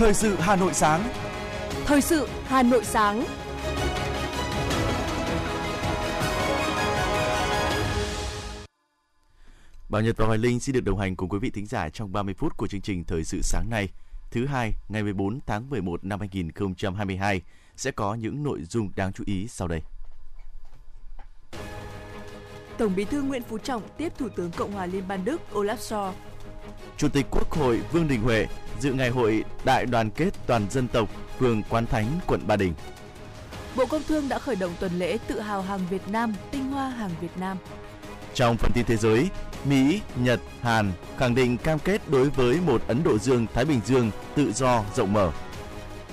Thời sự Hà Nội sáng. Thời sự Hà Nội sáng. Bảo Nhật và Hoài Linh xin được đồng hành cùng quý vị thính giả trong 30 phút của chương trình Thời sự sáng nay, thứ hai, ngày 14 tháng 11 năm 2022 sẽ có những nội dung đáng chú ý sau đây. Tổng Bí thư Nguyễn Phú Trọng tiếp Thủ tướng Cộng hòa Liên bang Đức Olaf Scholz. Chủ tịch Quốc hội Vương Đình Huệ dự ngày hội Đại đoàn kết toàn dân tộc phường Quán Thánh, quận Ba Đình. Bộ Công Thương đã khởi động tuần lễ tự hào hàng Việt Nam, tinh hoa hàng Việt Nam. Trong phần tin thế giới, Mỹ, Nhật, Hàn khẳng định cam kết đối với một Ấn Độ Dương-Thái Bình Dương tự do, rộng mở.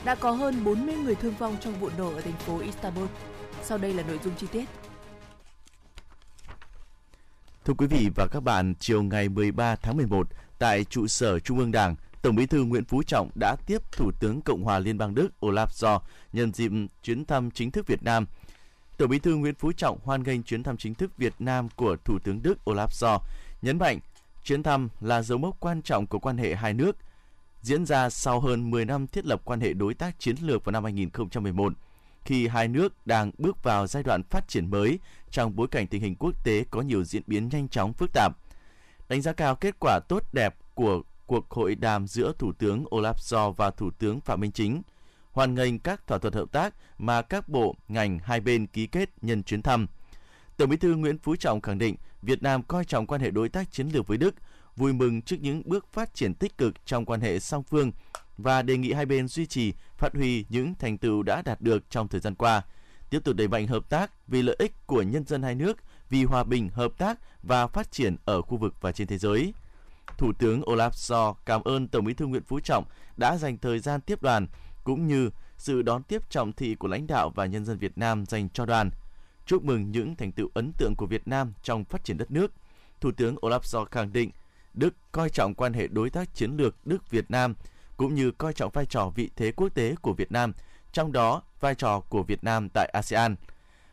Đã có hơn 40 người thương vong trong vụ nổ ở thành phố Istanbul. Sau đây là nội dung chi tiết. Thưa quý vị và các bạn, chiều ngày 13 tháng 11, tại trụ sở Trung ương Đảng, Tổng Bí thư Nguyễn Phú Trọng đã tiếp Thủ tướng Cộng hòa Liên bang Đức Olaf Scholz nhân dịp chuyến thăm chính thức Việt Nam. Tổng Bí thư Nguyễn Phú Trọng hoan nghênh chuyến thăm chính thức Việt Nam của Thủ tướng Đức Olaf Scholz, nhấn mạnh chuyến thăm là dấu mốc quan trọng của quan hệ hai nước, diễn ra sau hơn 10 năm thiết lập quan hệ đối tác chiến lược vào năm 2011 khi hai nước đang bước vào giai đoạn phát triển mới trong bối cảnh tình hình quốc tế có nhiều diễn biến nhanh chóng phức tạp. Đánh giá cao kết quả tốt đẹp của cuộc hội đàm giữa Thủ tướng Olaf Scholz và Thủ tướng Phạm Minh Chính, hoan nghênh các thỏa thuận hợp tác mà các bộ, ngành hai bên ký kết nhân chuyến thăm. Tổng Bí thư Nguyễn Phú Trọng khẳng định Việt Nam coi trọng quan hệ đối tác chiến lược với Đức, vui mừng trước những bước phát triển tích cực trong quan hệ song phương và đề nghị hai bên duy trì, phát huy những thành tựu đã đạt được trong thời gian qua, tiếp tục đẩy mạnh hợp tác vì lợi ích của nhân dân hai nước, vì hòa bình, hợp tác và phát triển ở khu vực và trên thế giới. Thủ tướng Olaf Scholz cảm ơn Tổng Bí thư Nguyễn Phú Trọng đã dành thời gian tiếp đoàn cũng như sự đón tiếp trọng thị của lãnh đạo và nhân dân Việt Nam dành cho đoàn. Chúc mừng những thành tựu ấn tượng của Việt Nam trong phát triển đất nước. Thủ tướng Olaf Scholz khẳng định Đức coi trọng quan hệ đối tác chiến lược Đức-Việt Nam cũng như coi trọng vai trò vị thế quốc tế của Việt Nam, trong đó vai trò của Việt Nam tại ASEAN.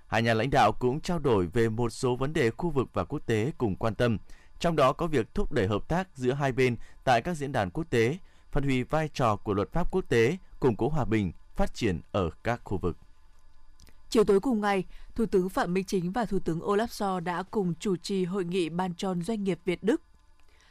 Hai nhà lãnh đạo cũng trao đổi về một số vấn đề khu vực và quốc tế cùng quan tâm, trong đó có việc thúc đẩy hợp tác giữa hai bên tại các diễn đàn quốc tế, phát huy vai trò của luật pháp quốc tế, củng cố hòa bình, phát triển ở các khu vực. Chiều tối cùng ngày, Thủ tướng Phạm Minh Chính và Thủ tướng Olaf Scholz đã cùng chủ trì hội nghị ban tròn doanh nghiệp Việt Đức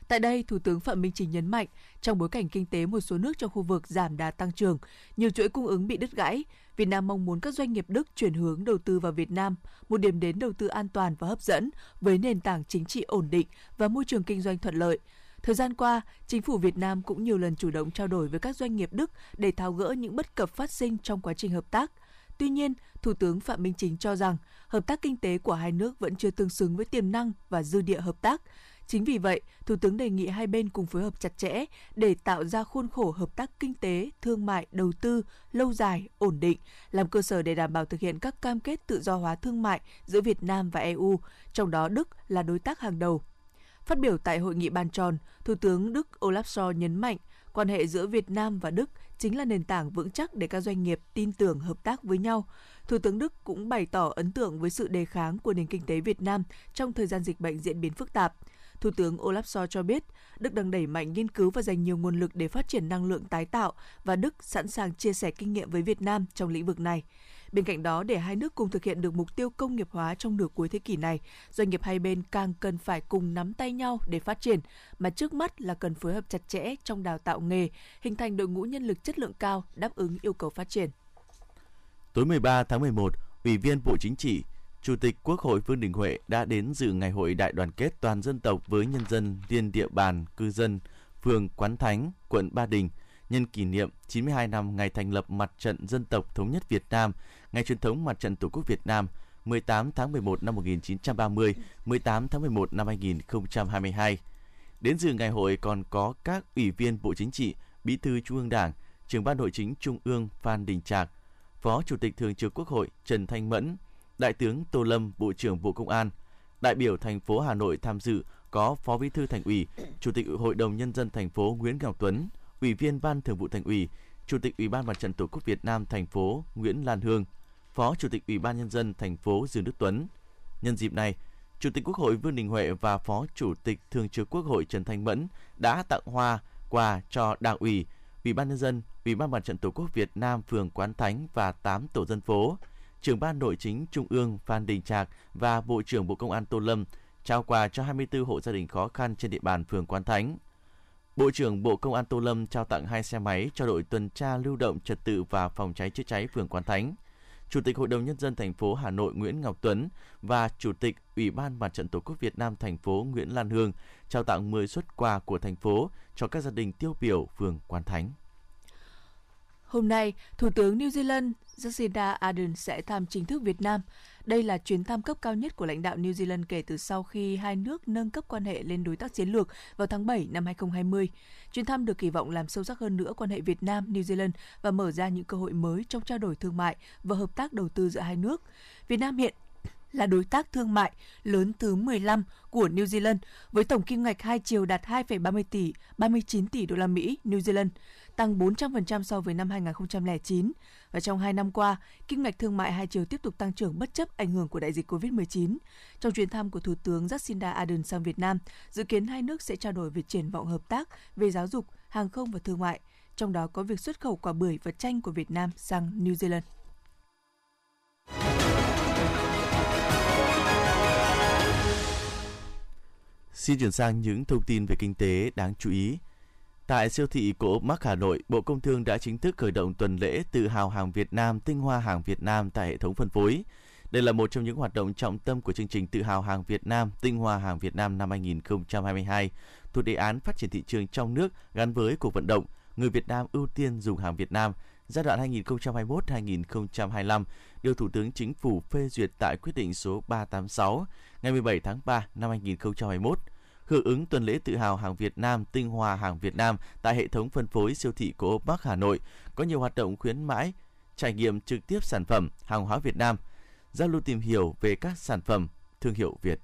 Tại đây, Thủ tướng Phạm Minh Chính nhấn mạnh, trong bối cảnh kinh tế một số nước trong khu vực giảm đà tăng trưởng, nhiều chuỗi cung ứng bị đứt gãy, Việt Nam mong muốn các doanh nghiệp Đức chuyển hướng đầu tư vào Việt Nam, một điểm đến đầu tư an toàn và hấp dẫn với nền tảng chính trị ổn định và môi trường kinh doanh thuận lợi. Thời gian qua, chính phủ Việt Nam cũng nhiều lần chủ động trao đổi với các doanh nghiệp Đức để tháo gỡ những bất cập phát sinh trong quá trình hợp tác. Tuy nhiên, Thủ tướng Phạm Minh Chính cho rằng hợp tác kinh tế của hai nước vẫn chưa tương xứng với tiềm năng và dư địa hợp tác. Chính vì vậy, Thủ tướng đề nghị hai bên cùng phối hợp chặt chẽ để tạo ra khuôn khổ hợp tác kinh tế, thương mại, đầu tư lâu dài, ổn định, làm cơ sở để đảm bảo thực hiện các cam kết tự do hóa thương mại giữa Việt Nam và EU, trong đó Đức là đối tác hàng đầu. Phát biểu tại hội nghị bàn tròn, Thủ tướng Đức Olaf Scholz nhấn mạnh quan hệ giữa Việt Nam và Đức chính là nền tảng vững chắc để các doanh nghiệp tin tưởng hợp tác với nhau. Thủ tướng Đức cũng bày tỏ ấn tượng với sự đề kháng của nền kinh tế Việt Nam trong thời gian dịch bệnh diễn biến phức tạp. Thủ tướng Olaf Scholz cho biết, Đức đang đẩy mạnh nghiên cứu và dành nhiều nguồn lực để phát triển năng lượng tái tạo và Đức sẵn sàng chia sẻ kinh nghiệm với Việt Nam trong lĩnh vực này. Bên cạnh đó, để hai nước cùng thực hiện được mục tiêu công nghiệp hóa trong nửa cuối thế kỷ này, doanh nghiệp hai bên càng cần phải cùng nắm tay nhau để phát triển, mà trước mắt là cần phối hợp chặt chẽ trong đào tạo nghề, hình thành đội ngũ nhân lực chất lượng cao đáp ứng yêu cầu phát triển. Tối 13 tháng 11, Ủy viên Bộ Chính trị, Chủ tịch Quốc hội Vương Đình Huệ đã đến dự ngày hội đại đoàn kết toàn dân tộc với nhân dân liên địa bàn cư dân phường Quán Thánh, quận Ba Đình nhân kỷ niệm 92 năm ngày thành lập Mặt trận Dân tộc Thống nhất Việt Nam, ngày truyền thống Mặt trận Tổ quốc Việt Nam 18 tháng 11 năm 1930, 18 tháng 11 năm 2022. Đến dự ngày hội còn có các ủy viên Bộ Chính trị, Bí thư Trung ương Đảng, trưởng ban nội chính Trung ương Phan Đình Trạc, Phó Chủ tịch Thường trực Quốc hội Trần Thanh Mẫn, Đại tướng Tô Lâm, Bộ trưởng Bộ Công an, đại biểu thành phố Hà Nội tham dự có Phó Bí thư Thành ủy, Chủ tịch Hội đồng nhân dân thành phố Nguyễn Ngọc Tuấn, Ủy viên Ban Thường vụ Thành ủy, Chủ tịch Ủy ban Mặt trận Tổ quốc Việt Nam thành phố Nguyễn Lan Hương, Phó Chủ tịch Ủy ban nhân dân thành phố Dương Đức Tuấn. Nhân dịp này, Chủ tịch Quốc hội Vương Đình Huệ và Phó Chủ tịch Thường trực Quốc hội Trần Thanh Mẫn đã tặng hoa, quà cho Đảng ủy, Ủy ban nhân dân, Ủy ban Mặt trận Tổ quốc Việt Nam phường Quán Thánh và 8 tổ dân phố, trưởng ban nội chính Trung ương Phan Đình Trạc và Bộ trưởng Bộ Công an Tô Lâm trao quà cho 24 hộ gia đình khó khăn trên địa bàn phường Quán Thánh. Bộ trưởng Bộ Công an Tô Lâm trao tặng hai xe máy cho đội tuần tra lưu động trật tự và phòng cháy chữa cháy phường Quán Thánh. Chủ tịch Hội đồng nhân dân thành phố Hà Nội Nguyễn Ngọc Tuấn và Chủ tịch Ủy ban Mặt trận Tổ quốc Việt Nam thành phố Nguyễn Lan Hương trao tặng 10 xuất quà của thành phố cho các gia đình tiêu biểu phường Quán Thánh. Hôm nay, Thủ tướng New Zealand Jacinda Ardern sẽ thăm chính thức Việt Nam. Đây là chuyến thăm cấp cao nhất của lãnh đạo New Zealand kể từ sau khi hai nước nâng cấp quan hệ lên đối tác chiến lược vào tháng 7 năm 2020. Chuyến thăm được kỳ vọng làm sâu sắc hơn nữa quan hệ Việt Nam New Zealand và mở ra những cơ hội mới trong trao đổi thương mại và hợp tác đầu tư giữa hai nước. Việt Nam hiện là đối tác thương mại lớn thứ 15 của New Zealand với tổng kim ngạch hai chiều đạt 2,30 tỷ 39 tỷ đô la Mỹ New Zealand, tăng 400% so với năm 2009. Và trong hai năm qua, kim ngạch thương mại hai chiều tiếp tục tăng trưởng bất chấp ảnh hưởng của đại dịch COVID-19. Trong chuyến thăm của Thủ tướng Jacinda Ardern sang Việt Nam, dự kiến hai nước sẽ trao đổi về triển vọng hợp tác về giáo dục, hàng không và thương mại, trong đó có việc xuất khẩu quả bưởi và chanh của Việt Nam sang New Zealand. Xin chuyển sang những thông tin về kinh tế đáng chú ý. Tại siêu thị cổ Mark Hà Nội, Bộ Công Thương đã chính thức khởi động tuần lễ tự hào hàng Việt Nam, tinh hoa hàng Việt Nam tại hệ thống phân phối. Đây là một trong những hoạt động trọng tâm của chương trình tự hào hàng Việt Nam, tinh hoa hàng Việt Nam năm 2022, thuộc đề án phát triển thị trường trong nước gắn với cuộc vận động Người Việt Nam ưu tiên dùng hàng Việt Nam. Giai đoạn 2021-2025 được Thủ tướng Chính phủ phê duyệt tại quyết định số 386 ngày 17 tháng 3 năm 2021 hưởng ứng tuần lễ tự hào hàng Việt Nam, tinh hoa hàng Việt Nam tại hệ thống phân phối siêu thị của Bắc Hà Nội có nhiều hoạt động khuyến mãi, trải nghiệm trực tiếp sản phẩm hàng hóa Việt Nam, giao lưu tìm hiểu về các sản phẩm thương hiệu Việt.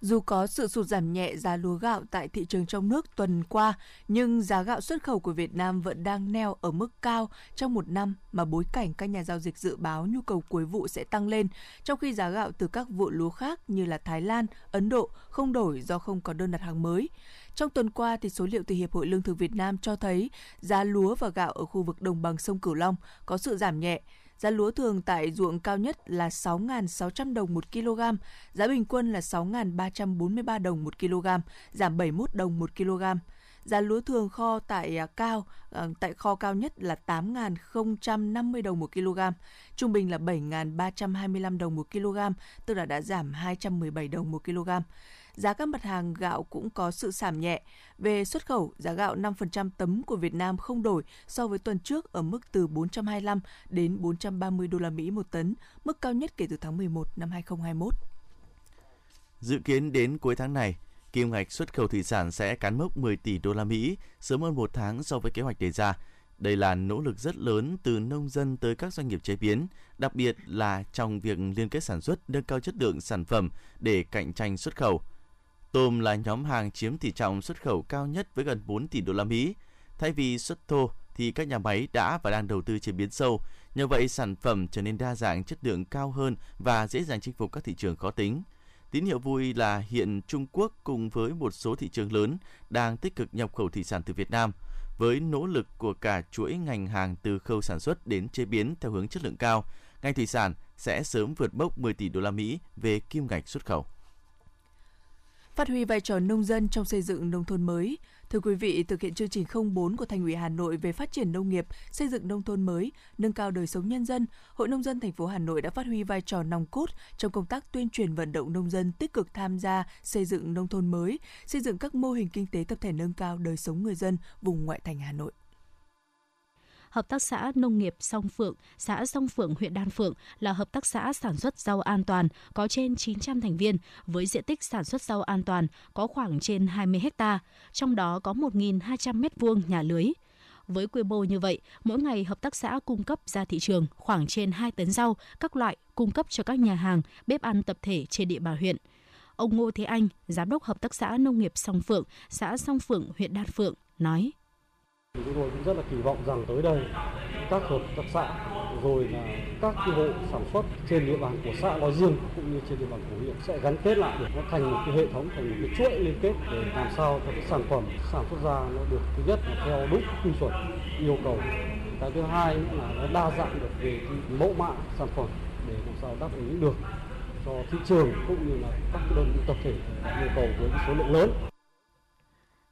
Dù có sự sụt giảm nhẹ giá lúa gạo tại thị trường trong nước tuần qua, nhưng giá gạo xuất khẩu của Việt Nam vẫn đang neo ở mức cao trong một năm mà bối cảnh các nhà giao dịch dự báo nhu cầu cuối vụ sẽ tăng lên, trong khi giá gạo từ các vụ lúa khác như là Thái Lan, Ấn Độ không đổi do không có đơn đặt hàng mới. Trong tuần qua, thì số liệu từ Hiệp hội Lương thực Việt Nam cho thấy giá lúa và gạo ở khu vực đồng bằng sông Cửu Long có sự giảm nhẹ, Giá lúa thường tại ruộng cao nhất là 6.600 đồng 1 kg, giá bình quân là 6.343 đồng 1 kg, giảm 71 đồng 1 kg. Giá lúa thường kho tại à, cao ờ, tại kho cao nhất là 8.050 đồng 1 kg, trung bình là 7.325 đồng 1 kg, tức là đã giảm 217 đồng 1 kg giá các mặt hàng gạo cũng có sự giảm nhẹ. Về xuất khẩu, giá gạo 5% tấm của Việt Nam không đổi so với tuần trước ở mức từ 425 đến 430 đô la Mỹ một tấn, mức cao nhất kể từ tháng 11 năm 2021. Dự kiến đến cuối tháng này, kim ngạch xuất khẩu thủy sản sẽ cán mốc 10 tỷ đô la Mỹ, sớm hơn một tháng so với kế hoạch đề ra. Đây là nỗ lực rất lớn từ nông dân tới các doanh nghiệp chế biến, đặc biệt là trong việc liên kết sản xuất, nâng cao chất lượng sản phẩm để cạnh tranh xuất khẩu. Tôm là nhóm hàng chiếm tỷ trọng xuất khẩu cao nhất với gần 4 tỷ đô la Mỹ. Thay vì xuất thô thì các nhà máy đã và đang đầu tư chế biến sâu. Nhờ vậy sản phẩm trở nên đa dạng, chất lượng cao hơn và dễ dàng chinh phục các thị trường khó tính. Tín hiệu vui là hiện Trung Quốc cùng với một số thị trường lớn đang tích cực nhập khẩu thủy sản từ Việt Nam. Với nỗ lực của cả chuỗi ngành hàng từ khâu sản xuất đến chế biến theo hướng chất lượng cao, ngành thủy sản sẽ sớm vượt mốc 10 tỷ đô la Mỹ về kim ngạch xuất khẩu phát huy vai trò nông dân trong xây dựng nông thôn mới. Thưa quý vị, thực hiện chương trình 04 của Thành ủy Hà Nội về phát triển nông nghiệp, xây dựng nông thôn mới, nâng cao đời sống nhân dân, Hội nông dân thành phố Hà Nội đã phát huy vai trò nòng cốt trong công tác tuyên truyền vận động nông dân tích cực tham gia xây dựng nông thôn mới, xây dựng các mô hình kinh tế tập thể nâng cao đời sống người dân vùng ngoại thành Hà Nội. Hợp tác xã Nông nghiệp Song Phượng, xã Song Phượng, huyện Đan Phượng là hợp tác xã sản xuất rau an toàn, có trên 900 thành viên, với diện tích sản xuất rau an toàn có khoảng trên 20 ha, trong đó có 1.200 m2 nhà lưới. Với quy mô như vậy, mỗi ngày hợp tác xã cung cấp ra thị trường khoảng trên 2 tấn rau, các loại cung cấp cho các nhà hàng, bếp ăn tập thể trên địa bàn huyện. Ông Ngô Thế Anh, Giám đốc Hợp tác xã Nông nghiệp Song Phượng, xã Song Phượng, huyện Đan Phượng, nói. Chúng tôi cũng rất là kỳ vọng rằng tới đây, các hợp tác xã, rồi là các cái hộ sản xuất trên địa bàn của xã nói riêng cũng như trên địa bàn của huyện sẽ gắn kết lại để nó thành một cái hệ thống, thành một cái chuỗi liên kết để làm sao cho cái sản phẩm sản xuất ra nó được, thứ nhất là theo đúng quy chuẩn, yêu cầu. Cái thứ hai là nó đa dạng được về cái mẫu mã sản phẩm để làm sao đáp ứng được cho thị trường cũng như là các đơn vị tập thể yêu cầu với số lượng lớn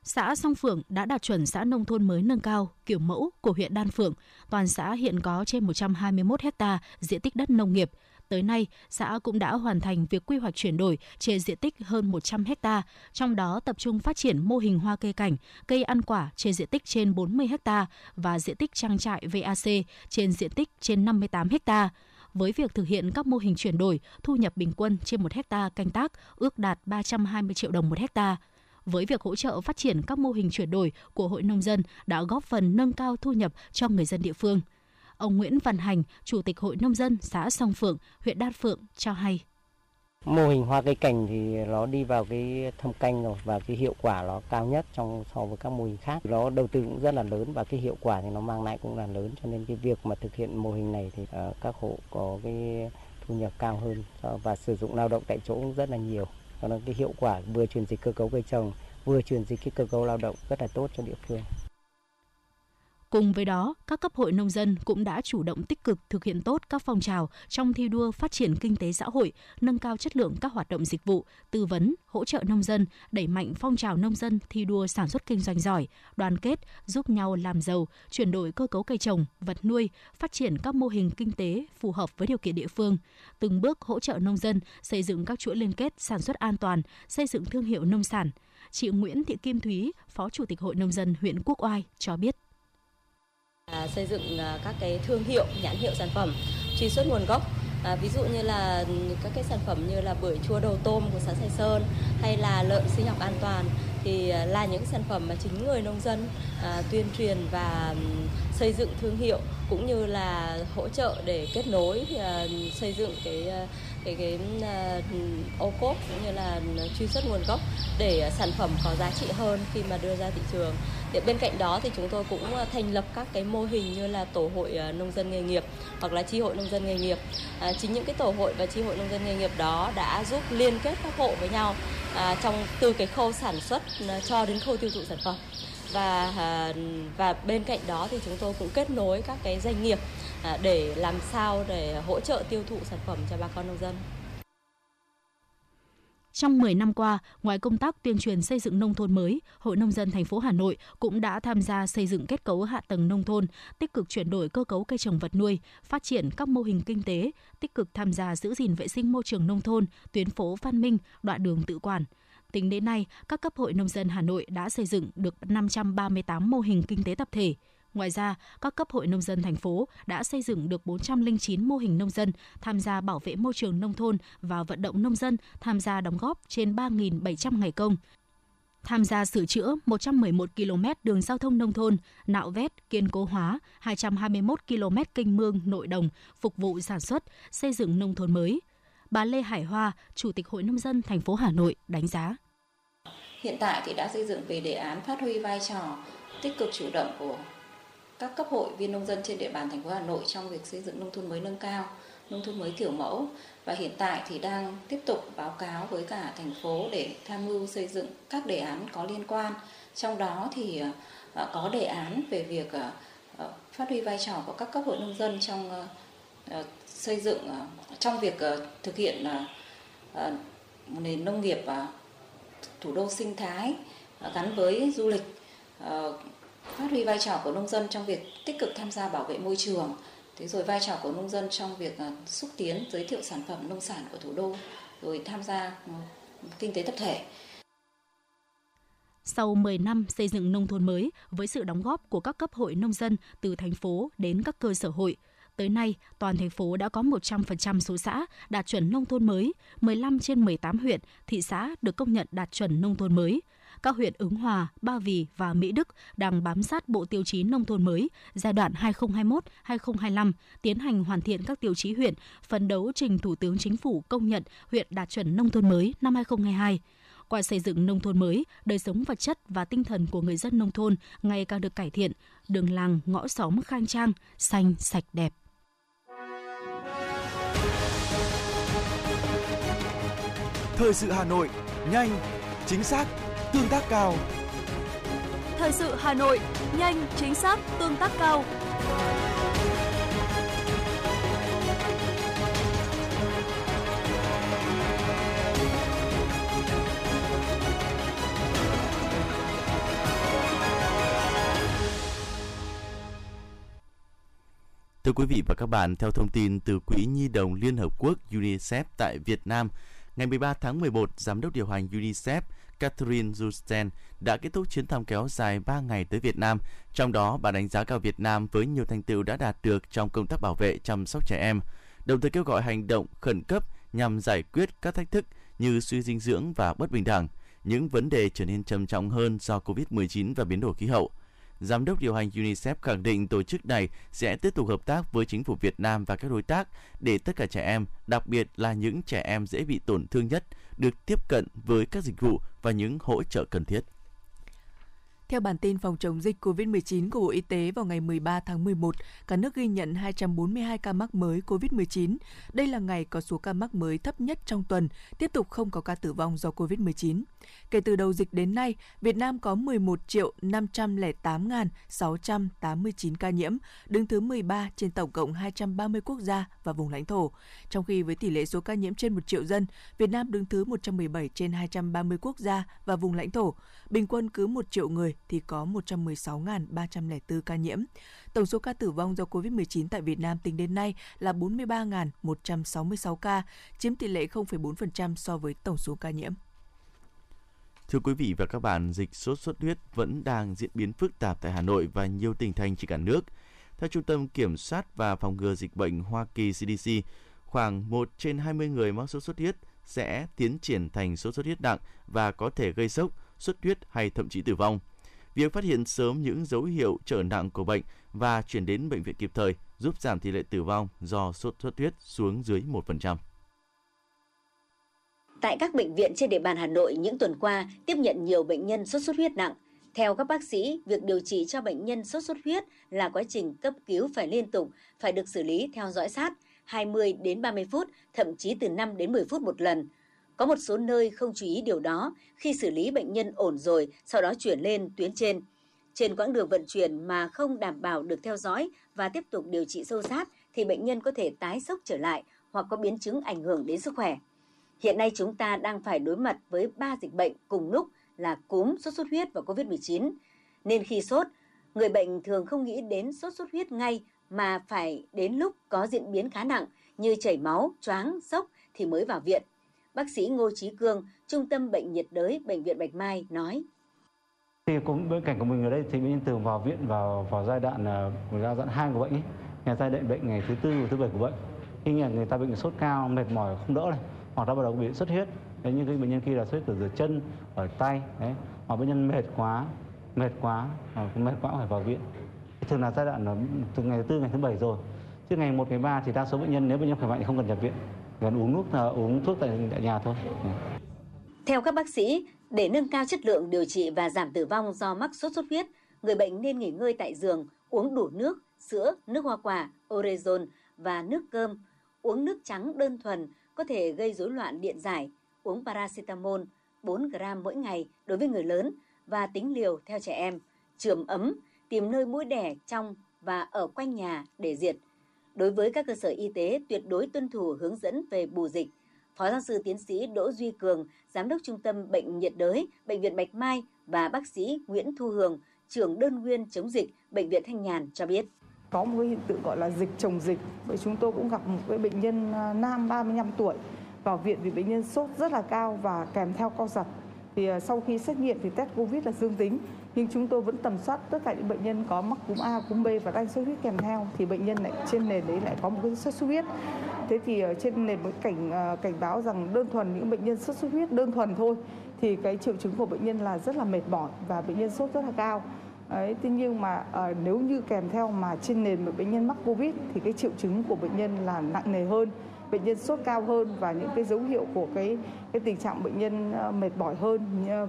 xã Song Phượng đã đạt chuẩn xã nông thôn mới nâng cao kiểu mẫu của huyện Đan Phượng. Toàn xã hiện có trên 121 ha diện tích đất nông nghiệp. Tới nay, xã cũng đã hoàn thành việc quy hoạch chuyển đổi trên diện tích hơn 100 ha, trong đó tập trung phát triển mô hình hoa cây cảnh, cây ăn quả trên diện tích trên 40 ha và diện tích trang trại VAC trên diện tích trên 58 ha với việc thực hiện các mô hình chuyển đổi, thu nhập bình quân trên một hecta canh tác ước đạt 320 triệu đồng một hecta với việc hỗ trợ phát triển các mô hình chuyển đổi của Hội Nông dân đã góp phần nâng cao thu nhập cho người dân địa phương. Ông Nguyễn Văn Hành, Chủ tịch Hội Nông dân xã Song Phượng, huyện Đan Phượng cho hay. Mô hình hoa cây cảnh thì nó đi vào cái thâm canh rồi và cái hiệu quả nó cao nhất trong so với các mô hình khác. Nó đầu tư cũng rất là lớn và cái hiệu quả thì nó mang lại cũng là lớn cho nên cái việc mà thực hiện mô hình này thì ờ, các hộ có cái thu nhập cao hơn và sử dụng lao động tại chỗ cũng rất là nhiều. Cho là cái hiệu quả vừa chuyển dịch cơ cấu cây trồng, vừa chuyển dịch cái cơ cấu lao động rất là tốt cho địa phương. Cùng với đó, các cấp hội nông dân cũng đã chủ động tích cực thực hiện tốt các phong trào trong thi đua phát triển kinh tế xã hội, nâng cao chất lượng các hoạt động dịch vụ, tư vấn, hỗ trợ nông dân, đẩy mạnh phong trào nông dân thi đua sản xuất kinh doanh giỏi, đoàn kết, giúp nhau làm giàu, chuyển đổi cơ cấu cây trồng, vật nuôi, phát triển các mô hình kinh tế phù hợp với điều kiện địa phương, từng bước hỗ trợ nông dân xây dựng các chuỗi liên kết sản xuất an toàn, xây dựng thương hiệu nông sản. Chị Nguyễn Thị Kim Thúy, Phó Chủ tịch Hội Nông dân huyện Quốc Oai cho biết. À, xây dựng à, các cái thương hiệu, nhãn hiệu sản phẩm, truy xuất nguồn gốc. À, ví dụ như là các cái sản phẩm như là bưởi chua đầu tôm của xã Sài Sơn hay là lợn sinh học an toàn thì à, là những sản phẩm mà chính người nông dân à, tuyên truyền và xây dựng thương hiệu cũng như là hỗ trợ để kết nối à, xây dựng cái à, cái cái à, ô cốp cũng như là truy xuất nguồn gốc để à, sản phẩm có giá trị hơn khi mà đưa ra thị trường. Bên cạnh đó thì chúng tôi cũng ờ, thành lập các cái mô hình như là tổ hội ờ, nông dân nghề nghiệp hoặc là chi hội nông dân nghề nghiệp. À, chính những cái tổ hội và chi hội nông dân nghề nghiệp đó đã giúp liên kết các hộ với nhau à, trong từ cái khâu sản xuất ờ, cho đến khâu tiêu thụ sản phẩm và à, và bên cạnh đó thì chúng tôi cũng kết nối các cái doanh nghiệp à, để làm sao để hỗ trợ tiêu thụ sản phẩm cho bà con nông dân. Trong 10 năm qua, ngoài công tác tuyên truyền xây dựng nông thôn mới, Hội nông dân thành phố Hà Nội cũng đã tham gia xây dựng kết cấu hạ tầng nông thôn, tích cực chuyển đổi cơ cấu cây trồng vật nuôi, phát triển các mô hình kinh tế, tích cực tham gia giữ gìn vệ sinh môi trường nông thôn, tuyến phố văn minh, đoạn đường tự quản. Tính đến nay, các cấp hội nông dân Hà Nội đã xây dựng được 538 mô hình kinh tế tập thể. Ngoài ra, các cấp hội nông dân thành phố đã xây dựng được 409 mô hình nông dân tham gia bảo vệ môi trường nông thôn và vận động nông dân tham gia đóng góp trên 3.700 ngày công, tham gia sửa chữa 111 km đường giao thông nông thôn, nạo vét, kiên cố hóa 221 km kênh mương nội đồng phục vụ sản xuất, xây dựng nông thôn mới. Bà Lê Hải Hoa, Chủ tịch Hội Nông dân thành phố Hà Nội đánh giá. Hiện tại thì đã xây dựng về đề án phát huy vai trò tích cực chủ động của các cấp hội viên nông dân trên địa bàn thành phố Hà Nội trong việc xây dựng nông thôn mới nâng cao, nông thôn mới kiểu mẫu và hiện tại thì đang tiếp tục báo cáo với cả thành phố để tham mưu xây dựng các đề án có liên quan. Trong đó thì ờ, có đề án về việc ờ, ờ, phát huy vai trò của các cấp hội nông dân trong xây dựng trong việc thực hiện nền nông nghiệp thủ đô sinh thái gắn với du lịch phát huy vai trò của nông dân trong việc tích cực tham gia bảo vệ môi trường. Thế rồi vai trò của nông dân trong việc à, xúc tiến giới thiệu sản phẩm nông sản của thủ đô rồi tham gia ừ, kinh tế tập thể. Sau 10 năm xây dựng nông thôn mới với sự đóng góp của các cấp hội nông dân từ thành phố đến các cơ sở hội, tới nay toàn thành phố đã có 100% số xã đạt chuẩn nông thôn mới, 15 trên 18 huyện, thị xã được công nhận đạt chuẩn nông thôn mới – các huyện Ứng Hòa, Ba Vì và Mỹ Đức đang bám sát Bộ Tiêu chí Nông thôn mới giai đoạn 2021-2025, tiến hành hoàn thiện các tiêu chí huyện, phấn đấu trình Thủ tướng Chính phủ công nhận huyện đạt chuẩn nông thôn mới năm 2022 qua xây dựng nông thôn mới, đời sống vật chất và tinh thần của người dân nông thôn ngày càng được cải thiện, đường làng, ngõ xóm khang trang, xanh, sạch đẹp. Thời sự Hà Nội, nhanh, chính xác, tương tác cao. Thời sự Hà Nội, nhanh, chính xác, tương tác cao. Thưa quý vị và các bạn, theo thông tin từ Quỹ Nhi đồng Liên Hợp Quốc UNICEF tại Việt Nam, ngày 13 tháng 11, Giám đốc điều hành UNICEF Catherine Justen đã kết thúc chuyến thăm kéo dài 3 ngày tới Việt Nam. Trong đó, bà đánh giá cao Việt Nam với nhiều thành tựu đã đạt được trong công tác bảo vệ chăm sóc trẻ em, đồng thời kêu gọi hành động khẩn cấp nhằm giải quyết các thách thức như suy dinh dưỡng và bất bình đẳng, những vấn đề trở nên trầm trọng hơn do COVID-19 và biến đổi khí hậu – Giám đốc điều hành UNICEF khẳng định tổ chức này sẽ tiếp tục hợp tác với chính phủ Việt Nam và các đối tác để tất cả trẻ em, đặc biệt là những trẻ em dễ bị tổn thương nhất, được tiếp cận với các dịch vụ và những hỗ trợ cần thiết. Theo bản tin phòng chống dịch COVID-19 của Bộ Y tế vào ngày 13 tháng 11, cả nước ghi nhận 242 ca mắc mới COVID-19. Đây là ngày có số ca mắc mới thấp nhất trong tuần, tiếp tục không có ca tử vong do COVID-19. Kể từ đầu dịch đến nay, Việt Nam có 11.508.689 ca nhiễm, đứng thứ 13 trên tổng cộng 230 quốc gia và vùng lãnh thổ. Trong khi với tỷ lệ số ca nhiễm trên 1 triệu dân, Việt Nam đứng thứ 117 trên 230 quốc gia và vùng lãnh thổ. Bình quân cứ 1 triệu người thì có 116.304 ca nhiễm. Tổng số ca tử vong do COVID-19 tại Việt Nam tính đến nay là 43.166 ca, chiếm tỷ lệ 0,4% so với tổng số ca nhiễm. Thưa quý vị và các bạn, dịch sốt xuất huyết vẫn đang diễn biến phức tạp tại Hà Nội và nhiều tỉnh thành trên cả nước. Theo Trung tâm Kiểm soát và Phòng ngừa Dịch bệnh Hoa Kỳ CDC, khoảng 1 trên 20 người mắc sốt xuất huyết sẽ tiến triển thành sốt xuất huyết nặng và có thể gây sốc, xuất huyết hay thậm chí tử vong. Việc phát hiện sớm những dấu hiệu trở nặng của bệnh và chuyển đến bệnh viện kịp thời giúp giảm tỷ lệ tử vong do sốt xuất huyết xuống dưới 1%. Tại các bệnh viện trên địa bàn Hà Nội những tuần qua tiếp nhận nhiều bệnh nhân sốt xuất huyết nặng. Theo các bác sĩ, việc điều trị cho bệnh nhân sốt xuất huyết là quá trình cấp cứu phải liên tục, phải được xử lý theo dõi sát 20 đến 30 phút, thậm chí từ 5 đến 10 phút một lần. Có một số nơi không chú ý điều đó, khi xử lý bệnh nhân ổn rồi, sau đó chuyển lên tuyến trên. Trên quãng đường vận chuyển mà không đảm bảo được theo dõi và tiếp tục điều trị sâu sát thì bệnh nhân có thể tái sốc trở lại hoặc có biến chứng ảnh hưởng đến sức khỏe. Hiện nay chúng ta đang phải đối mặt với ba dịch bệnh cùng lúc là cúm, sốt xuất huyết và COVID-19. Nên khi sốt, người bệnh thường không nghĩ đến sốt xuất huyết ngay mà phải đến lúc có diễn biến khá nặng như chảy máu, choáng, sốc thì mới vào viện. Bác sĩ Ngô Trí Cương, Trung tâm Bệnh nhiệt đới Bệnh viện Bạch Mai nói. Thì cũng bên cạnh của mình ở đây thì bệnh nhân thường vào viện vào vào giai đoạn uh, giai đoạn hai của bệnh ấy, nhà giai đoạn bệnh ngày thứ tư thứ bảy của bệnh. Khi người ta bệnh sốt cao, mệt mỏi không đỡ này, hoặc đã bắt đầu bị xuất huyết đấy như cái bệnh nhân kia là xuất huyết từ dưới chân ở tay đấy hoặc bệnh nhân mệt quá mệt quá hoặc mệt quá phải vào viện thường là giai đoạn à, từ ngày thứ tư ngày thứ bảy rồi chứ ngày một ngày ba thì đa số bệnh nhân nếu bệnh nhân khỏe mạnh thì không cần nhập viện còn uống nước là uống thuốc tại, tại nhà thôi. Dạ. Theo các bác sĩ để nâng cao chất lượng điều trị và giảm tử vong do mắc sốt xuất huyết người bệnh nên nghỉ ngơi tại giường uống đủ nước sữa nước hoa quả orezon và nước cơm. Uống nước trắng đơn thuần có thể gây rối loạn điện giải, uống paracetamol 4 gram mỗi ngày đối với người lớn và tính liều theo trẻ em, trường ấm, tìm nơi mũi đẻ trong và ở quanh nhà để diệt. Đối với các cơ sở y tế tuyệt đối tuân thủ hướng dẫn về bù dịch. Phó giáo sư tiến sĩ Đỗ Duy Cường, giám đốc trung tâm bệnh nhiệt đới, bệnh viện Bạch Mai và bác sĩ Nguyễn Thu Hường, trưởng đơn nguyên chống dịch bệnh viện Thanh Nhàn cho biết có một cái hiện tượng gọi là dịch chồng dịch. Vậy chúng tôi cũng gặp một cái bệnh nhân à, nam 35 tuổi vào viện vì bệnh nhân sốt rất là cao và kèm theo co giật. Thì à, sau khi xét nghiệm thì test Covid là dương tính, nhưng chúng tôi vẫn tầm soát tất cả những bệnh nhân có mắc cúm A, cúm B và đang sốt huyết kèm theo thì bệnh nhân lại trên nền đấy lại có một cái sốt xuất huyết. Thế thì ở trên nền một cảnh ờ, cảnh báo rằng đơn thuần những bệnh nhân sốt xuất huyết đơn thuần thôi thì cái triệu chứng của bệnh nhân là rất là mệt mỏi và bệnh nhân sốt rất là cao. Đấy, thế nhưng mà à, nếu như kèm theo mà trên nền một bệnh nhân mắc Covid thì cái triệu chứng của bệnh nhân là nặng nề hơn, bệnh nhân sốt cao hơn và những cái dấu hiệu của cái cái tình trạng bệnh nhân ờ, mệt mỏi hơn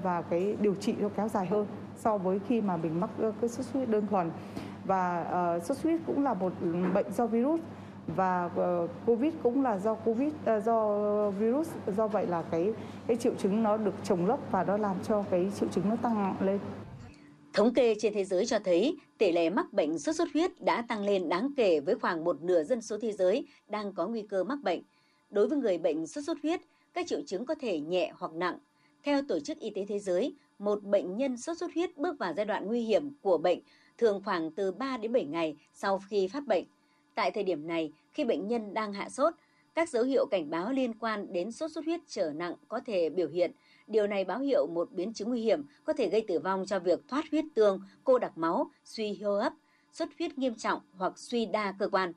và cái điều trị nó kéo dài hơn so với khi mà mình mắc cái sốt xuất huyết đơn thuần và uh, sốt xuất huyết cũng là một ừ, bệnh do virus và uh, covid cũng là do covid uh, do virus do vậy là cái cái triệu chứng nó được chồng lấp và nó làm cho cái triệu chứng nó tăng lên Thống kê trên thế giới cho thấy tỷ lệ mắc bệnh sốt xuất huyết đã tăng lên đáng kể với khoảng một nửa dân số thế giới đang có nguy cơ mắc bệnh. Đối với người bệnh sốt xuất huyết, các triệu chứng có thể nhẹ hoặc nặng. Theo Tổ chức Y tế Thế giới, một bệnh nhân sốt xuất huyết bước vào giai đoạn nguy hiểm của bệnh thường khoảng từ 3 đến 7 ngày sau khi phát bệnh. Tại thời điểm này, khi bệnh nhân đang hạ sốt, các dấu hiệu cảnh báo liên quan đến sốt xuất huyết trở nặng có thể biểu hiện. Điều này báo hiệu một biến chứng nguy hiểm có thể gây tử vong cho việc thoát huyết tương, cô đặc máu, suy hô hấp, xuất huyết nghiêm trọng hoặc suy đa cơ quan.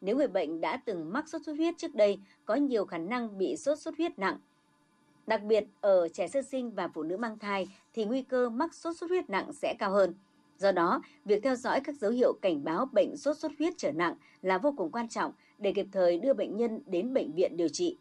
Nếu người bệnh đã từng mắc sốt xuất huyết trước đây, có nhiều khả năng bị sốt xuất huyết nặng. Đặc biệt ở trẻ sơ sinh và phụ nữ mang thai thì nguy cơ mắc sốt xuất huyết nặng sẽ cao hơn. Do đó, việc theo dõi các dấu hiệu cảnh báo bệnh sốt xuất huyết trở nặng là vô cùng quan trọng để kịp thời đưa bệnh nhân đến bệnh viện điều trị.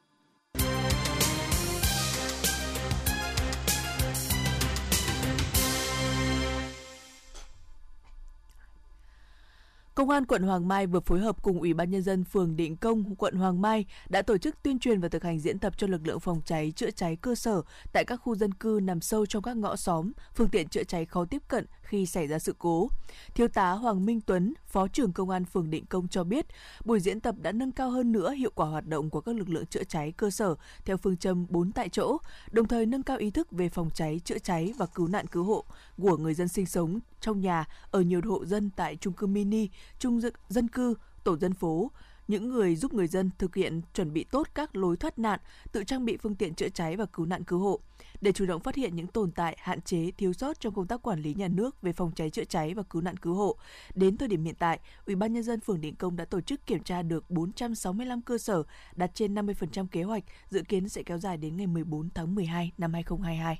Công an quận Hoàng Mai vừa phối hợp cùng Ủy ban nhân dân phường Định Công, quận Hoàng Mai đã tổ chức tuyên truyền và thực hành diễn tập cho lực lượng phòng cháy chữa cháy cơ sở tại các khu dân cư nằm sâu trong các ngõ xóm, phương tiện chữa cháy khó tiếp cận khi xảy ra sự cố. Thiếu tá Hoàng Minh Tuấn, Phó trưởng Công an phường Định Công cho biết, buổi diễn tập đã nâng cao hơn nữa hiệu quả hoạt động của các lực lượng chữa cháy cơ sở theo phương châm 4 tại chỗ, đồng thời nâng cao ý thức về phòng cháy, chữa cháy và cứu nạn cứu hộ của người dân sinh sống trong nhà ở nhiều hộ dân tại chung cư mini, trung dân cư, tổ dân phố, những người giúp người dân thực hiện chuẩn bị tốt các lối thoát nạn, tự trang bị phương tiện chữa cháy và cứu nạn cứu hộ để chủ động phát hiện những tồn tại, hạn chế, thiếu sót trong công tác quản lý nhà nước về phòng cháy chữa cháy và cứu nạn cứu hộ. Đến thời điểm hiện tại, Ủy ban nhân dân phường Định Công đã tổ chức kiểm tra được 465 cơ sở, đạt trên 50% kế hoạch, dự kiến sẽ kéo dài đến ngày 14 tháng 12 năm 2022.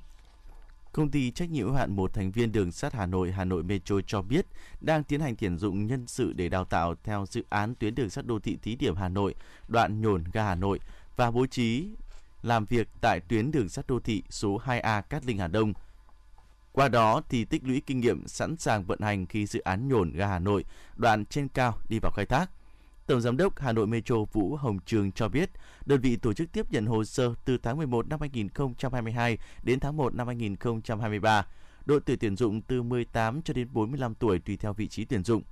Công ty trách nhiệm hữu hạn một thành viên đường sắt Hà Nội Hà Nội Metro cho biết đang tiến hành tuyển dụng nhân sự để đào tạo theo dự án tuyến đường sắt đô thị thí điểm Hà Nội, đoạn nhổn ga Hà Nội và bố trí làm việc tại tuyến đường sắt đô thị số 2A Cát Linh Hà Đông. Qua đó thì tích lũy kinh nghiệm sẵn sàng vận hành khi dự án nhổn ga Hà Nội đoạn trên cao đi vào khai thác. Tổng Giám đốc Hà Nội Metro Vũ Hồng Trường cho biết, đơn vị tổ chức tiếp nhận hồ sơ từ tháng 11 năm 2022 đến tháng 1 năm 2023. Độ tuổi tuyển dụng từ 18 cho đến 45 tuổi tùy theo vị trí tuyển dụng.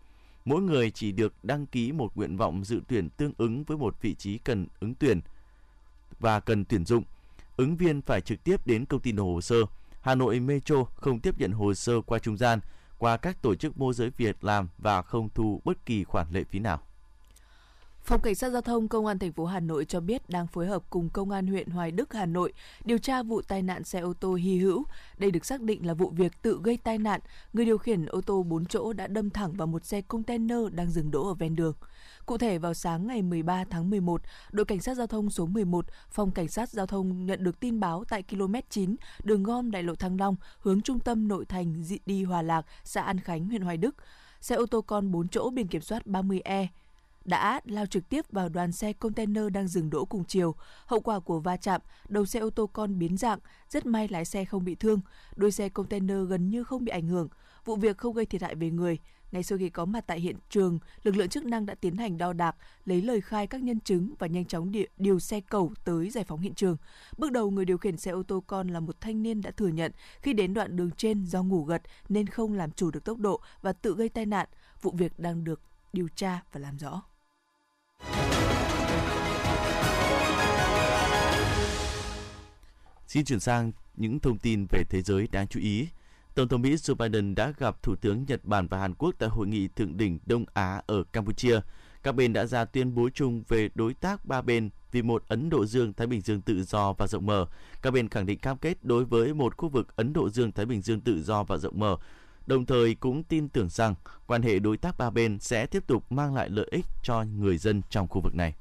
Mỗi người chỉ được đăng ký một nguyện vọng dự tuyển tương ứng với một vị trí cần ứng tuyển và cần tuyển dụng. Ứng viên phải trực tiếp đến công ty nộp hồ sơ. Hà Nội Metro không tiếp nhận hồ sơ qua trung gian, qua các tổ chức môi giới việc làm và không thu bất kỳ khoản lệ phí nào. Phòng Cảnh sát Giao thông Công an thành phố Hà Nội cho biết đang phối hợp cùng Công an huyện Hoài Đức, Hà Nội điều tra vụ tai nạn xe ô tô hy hữu. Đây được xác định là vụ việc tự gây tai nạn. Người điều khiển ô tô 4 chỗ đã đâm thẳng vào một xe container đang dừng đỗ ở ven đường. Cụ thể vào sáng ngày 13 tháng 11, đội cảnh sát giao thông số 11, phòng cảnh sát giao thông nhận được tin báo tại km 9, đường gom đại lộ Thăng Long, hướng trung tâm nội thành đi Hòa Lạc, xã An Khánh, huyện Hoài Đức. Xe ô tô con 4 chỗ biển kiểm soát 30E đã lao trực tiếp vào đoàn xe container đang dừng đỗ cùng chiều. Hậu quả của va chạm, đầu xe ô tô con biến dạng, rất may lái xe không bị thương. Đuôi xe container gần như không bị ảnh hưởng. Vụ việc không gây thiệt hại về người. Ngay sau khi có mặt tại hiện trường, lực lượng chức năng đã tiến hành đo đạc, lấy lời khai các nhân chứng và nhanh chóng điều, điều xe cầu tới giải phóng hiện trường. Bước đầu, người điều khiển xe ô tô con là một thanh niên đã thừa nhận khi đến đoạn đường trên do ngủ gật nên không làm chủ được tốc độ và tự gây tai nạn. Vụ việc đang được điều tra và làm rõ. Xin chuyển sang những thông tin về thế giới đáng chú ý. Tổng thống Mỹ Joe Biden đã gặp Thủ tướng Nhật Bản và Hàn Quốc tại hội nghị thượng đỉnh Đông Á ở Campuchia. Các bên đã ra tuyên bố chung về đối tác ba bên vì một Ấn Độ Dương-Thái Bình Dương tự do và rộng mở. Các bên khẳng định cam kết đối với một khu vực Ấn Độ Dương-Thái Bình Dương tự do và rộng mở, đồng thời cũng tin tưởng rằng quan hệ đối tác ba bên sẽ tiếp tục mang lại lợi ích cho người dân trong khu vực này.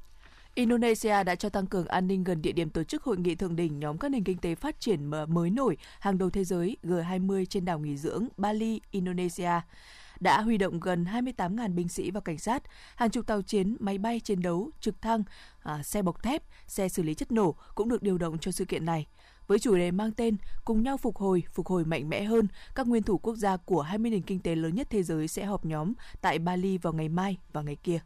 Indonesia đã cho tăng cường an ninh gần địa điểm tổ chức hội nghị thượng đỉnh nhóm các nền kinh tế phát triển mới nổi hàng đầu thế giới G20 trên đảo nghỉ dưỡng Bali, Indonesia đã huy động gần 28.000 binh sĩ và cảnh sát, hàng chục tàu chiến, máy bay chiến đấu, trực thăng, à, xe bọc thép, xe xử lý chất nổ cũng được điều động cho sự kiện này. Với chủ đề mang tên Cùng nhau phục hồi, phục hồi mạnh mẽ hơn, các nguyên thủ quốc gia của 20 nền kinh tế lớn nhất thế giới sẽ họp nhóm tại Bali vào ngày mai và ngày kia.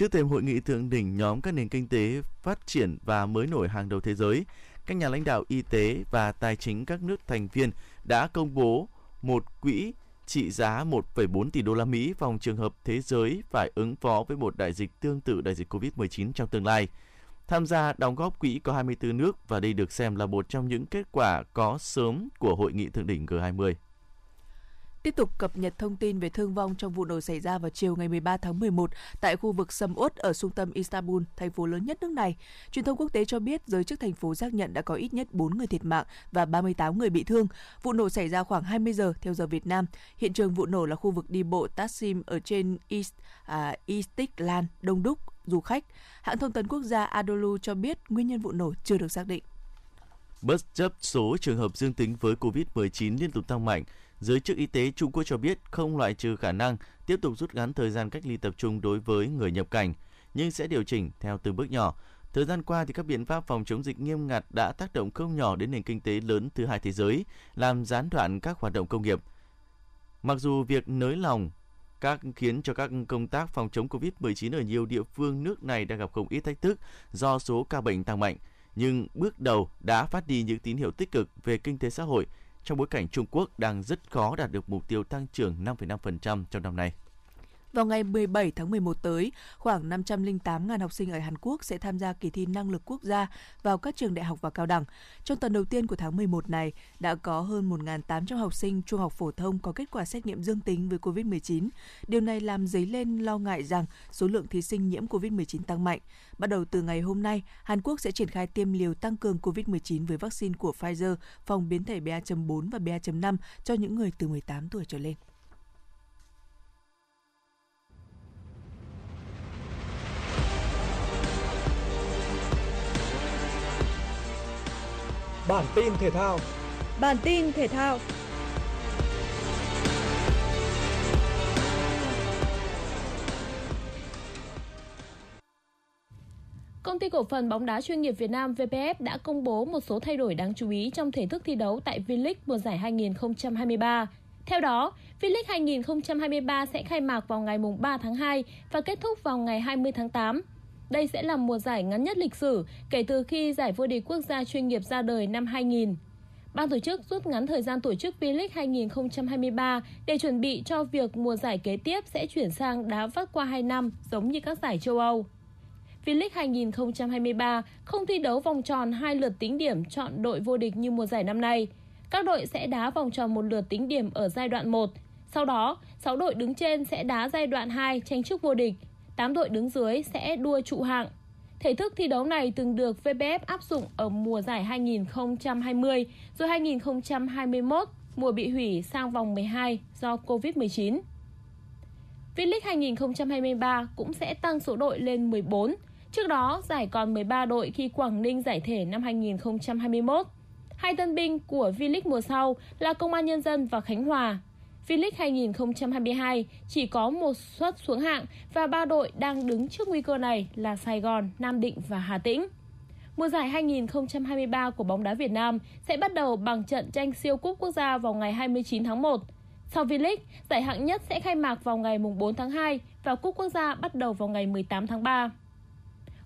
Trước thêm hội nghị thượng đỉnh nhóm các nền kinh tế phát triển và mới nổi hàng đầu thế giới, các nhà lãnh đạo y tế và tài chính các nước thành viên đã công bố một quỹ trị giá 1,4 tỷ đô la Mỹ phòng trường hợp thế giới phải ứng phó với một đại dịch tương tự đại dịch COVID-19 trong tương lai. Tham gia đóng góp quỹ có 24 nước và đây được xem là một trong những kết quả có sớm của hội nghị thượng đỉnh G20. Tiếp tục cập nhật thông tin về thương vong trong vụ nổ xảy ra vào chiều ngày 13 tháng 11 tại khu vực Sầm Uất ở trung tâm Istanbul, thành phố lớn nhất nước này. Truyền thông quốc tế cho biết giới chức thành phố xác nhận đã có ít nhất 4 người thiệt mạng và 38 người bị thương. Vụ nổ xảy ra khoảng 20 giờ theo giờ Việt Nam. Hiện trường vụ nổ là khu vực đi bộ Taksim ở trên East, à, Istiklal, đông đúc du khách. Hãng thông tấn quốc gia Adolu cho biết nguyên nhân vụ nổ chưa được xác định. Bất chấp số trường hợp dương tính với COVID-19 liên tục tăng mạnh, Giới chức y tế Trung Quốc cho biết không loại trừ khả năng tiếp tục rút ngắn thời gian cách ly tập trung đối với người nhập cảnh, nhưng sẽ điều chỉnh theo từng bước nhỏ. Thời gian qua thì các biện pháp phòng chống dịch nghiêm ngặt đã tác động không nhỏ đến nền kinh tế lớn thứ hai thế giới, làm gián đoạn các hoạt động công nghiệp. Mặc dù việc nới lỏng các khiến cho các công tác phòng chống Covid-19 ở nhiều địa phương nước này đang gặp không ít thách thức do số ca bệnh tăng mạnh, nhưng bước đầu đã phát đi những tín hiệu tích cực về kinh tế xã hội trong bối cảnh Trung Quốc đang rất khó đạt được mục tiêu tăng trưởng 5,5% trong năm nay. Vào ngày 17 tháng 11 tới, khoảng 508.000 học sinh ở Hàn Quốc sẽ tham gia kỳ thi năng lực quốc gia vào các trường đại học và cao đẳng. Trong tuần đầu tiên của tháng 11 này, đã có hơn 1.800 học sinh trung học phổ thông có kết quả xét nghiệm dương tính với COVID-19. Điều này làm dấy lên lo ngại rằng số lượng thí sinh nhiễm COVID-19 tăng mạnh. Bắt đầu từ ngày hôm nay, Hàn Quốc sẽ triển khai tiêm liều tăng cường COVID-19 với vaccine của Pfizer phòng biến thể BA.4 và BA.5 cho những người từ 18 tuổi trở lên. Bản tin thể thao. Bản tin thể thao. Công ty cổ phần bóng đá chuyên nghiệp Việt Nam VPF đã công bố một số thay đổi đáng chú ý trong thể thức thi đấu tại V-League mùa giải 2023. Theo đó, V-League 2023 sẽ khai mạc vào ngày 3 tháng 2 và kết thúc vào ngày 20 tháng 8. Đây sẽ là mùa giải ngắn nhất lịch sử kể từ khi giải vô địch quốc gia chuyên nghiệp ra đời năm 2000. Ban tổ chức rút ngắn thời gian tổ chức V-League 2023 để chuẩn bị cho việc mùa giải kế tiếp sẽ chuyển sang đá vắt qua 2 năm giống như các giải châu Âu. V-League 2023 không thi đấu vòng tròn hai lượt tính điểm chọn đội vô địch như mùa giải năm nay. Các đội sẽ đá vòng tròn một lượt tính điểm ở giai đoạn 1. Sau đó, 6 đội đứng trên sẽ đá giai đoạn 2 tranh chức vô địch 8 đội đứng dưới sẽ đua trụ hạng. Thể thức thi đấu này từng được VPF áp dụng ở mùa giải 2020 rồi 2021 mùa bị hủy sang vòng 12 do Covid-19. V-League 2023 cũng sẽ tăng số đội lên 14. Trước đó, giải còn 13 đội khi Quảng Ninh giải thể năm 2021. Hai tân binh của V-League mùa sau là Công an Nhân dân và Khánh Hòa V-League 2022 chỉ có một suất xuống hạng và ba đội đang đứng trước nguy cơ này là Sài Gòn, Nam Định và Hà Tĩnh. Mùa giải 2023 của bóng đá Việt Nam sẽ bắt đầu bằng trận tranh siêu cúp quốc gia vào ngày 29 tháng 1. Sau V-League, giải hạng nhất sẽ khai mạc vào ngày 4 tháng 2 và cúp quốc gia bắt đầu vào ngày 18 tháng 3.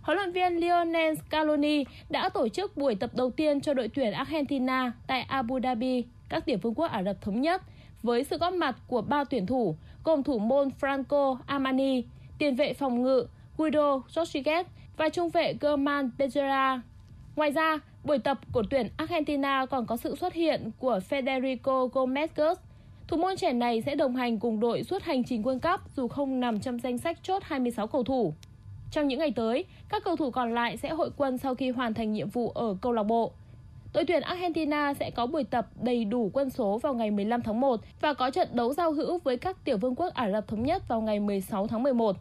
Huấn luyện viên Lionel Scaloni đã tổ chức buổi tập đầu tiên cho đội tuyển Argentina tại Abu Dhabi, các tiểu vương quốc Ả Rập Thống Nhất với sự góp mặt của ba tuyển thủ gồm thủ môn Franco Armani, tiền vệ phòng ngự Guido Rodriguez và trung vệ German Bezerra. Ngoài ra, buổi tập của tuyển Argentina còn có sự xuất hiện của Federico Gomez Thủ môn trẻ này sẽ đồng hành cùng đội suốt hành trình World Cup dù không nằm trong danh sách chốt 26 cầu thủ. Trong những ngày tới, các cầu thủ còn lại sẽ hội quân sau khi hoàn thành nhiệm vụ ở câu lạc bộ. Đội tuyển Argentina sẽ có buổi tập đầy đủ quân số vào ngày 15 tháng 1 và có trận đấu giao hữu với các tiểu vương quốc Ả Rập Thống Nhất vào ngày 16 tháng 11.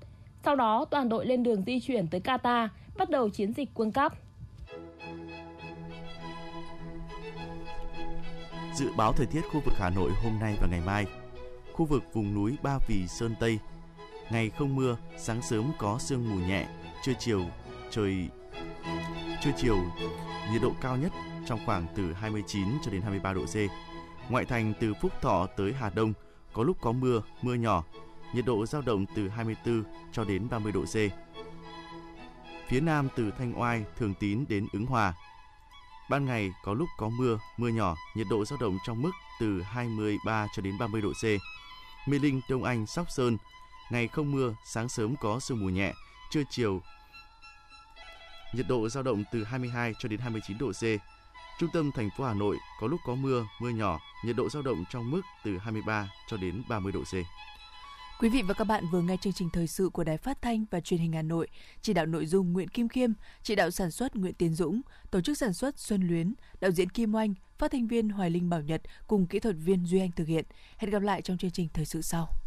Sau đó, toàn đội lên đường di chuyển tới Qatar, bắt đầu chiến dịch World Cup. Dự báo thời tiết khu vực Hà Nội hôm nay và ngày mai. Khu vực vùng núi Ba Vì Sơn Tây, ngày không mưa, sáng sớm có sương mù nhẹ, trưa chiều trời trưa chiều nhiệt độ cao nhất trong khoảng từ 29 cho đến 23 độ C. Ngoại thành từ Phúc Thọ tới Hà Đông có lúc có mưa, mưa nhỏ, nhiệt độ dao động từ 24 cho đến 30 độ C. phía Nam từ Thanh Oai, Thường Tín đến Ứng Hòa. Ban ngày có lúc có mưa, mưa nhỏ, nhiệt độ dao động trong mức từ 23 cho đến 30 độ C. Mê Linh, Đông Anh, Sóc Sơn, ngày không mưa, sáng sớm có sương mù nhẹ, trưa chiều nhiệt độ dao động từ 22 cho đến 29 độ C. Trung tâm thành phố Hà Nội có lúc có mưa, mưa nhỏ, nhiệt độ dao động trong mức từ 23 cho đến 30 độ C. Quý vị và các bạn vừa nghe chương trình thời sự của Đài Phát thanh và Truyền hình Hà Nội, chỉ đạo nội dung Nguyễn Kim Khiêm, chỉ đạo sản xuất Nguyễn Tiến Dũng, tổ chức sản xuất Xuân Luyến, đạo diễn Kim Oanh, phát thanh viên Hoài Linh Bảo Nhật cùng kỹ thuật viên Duy Anh thực hiện. Hẹn gặp lại trong chương trình thời sự sau.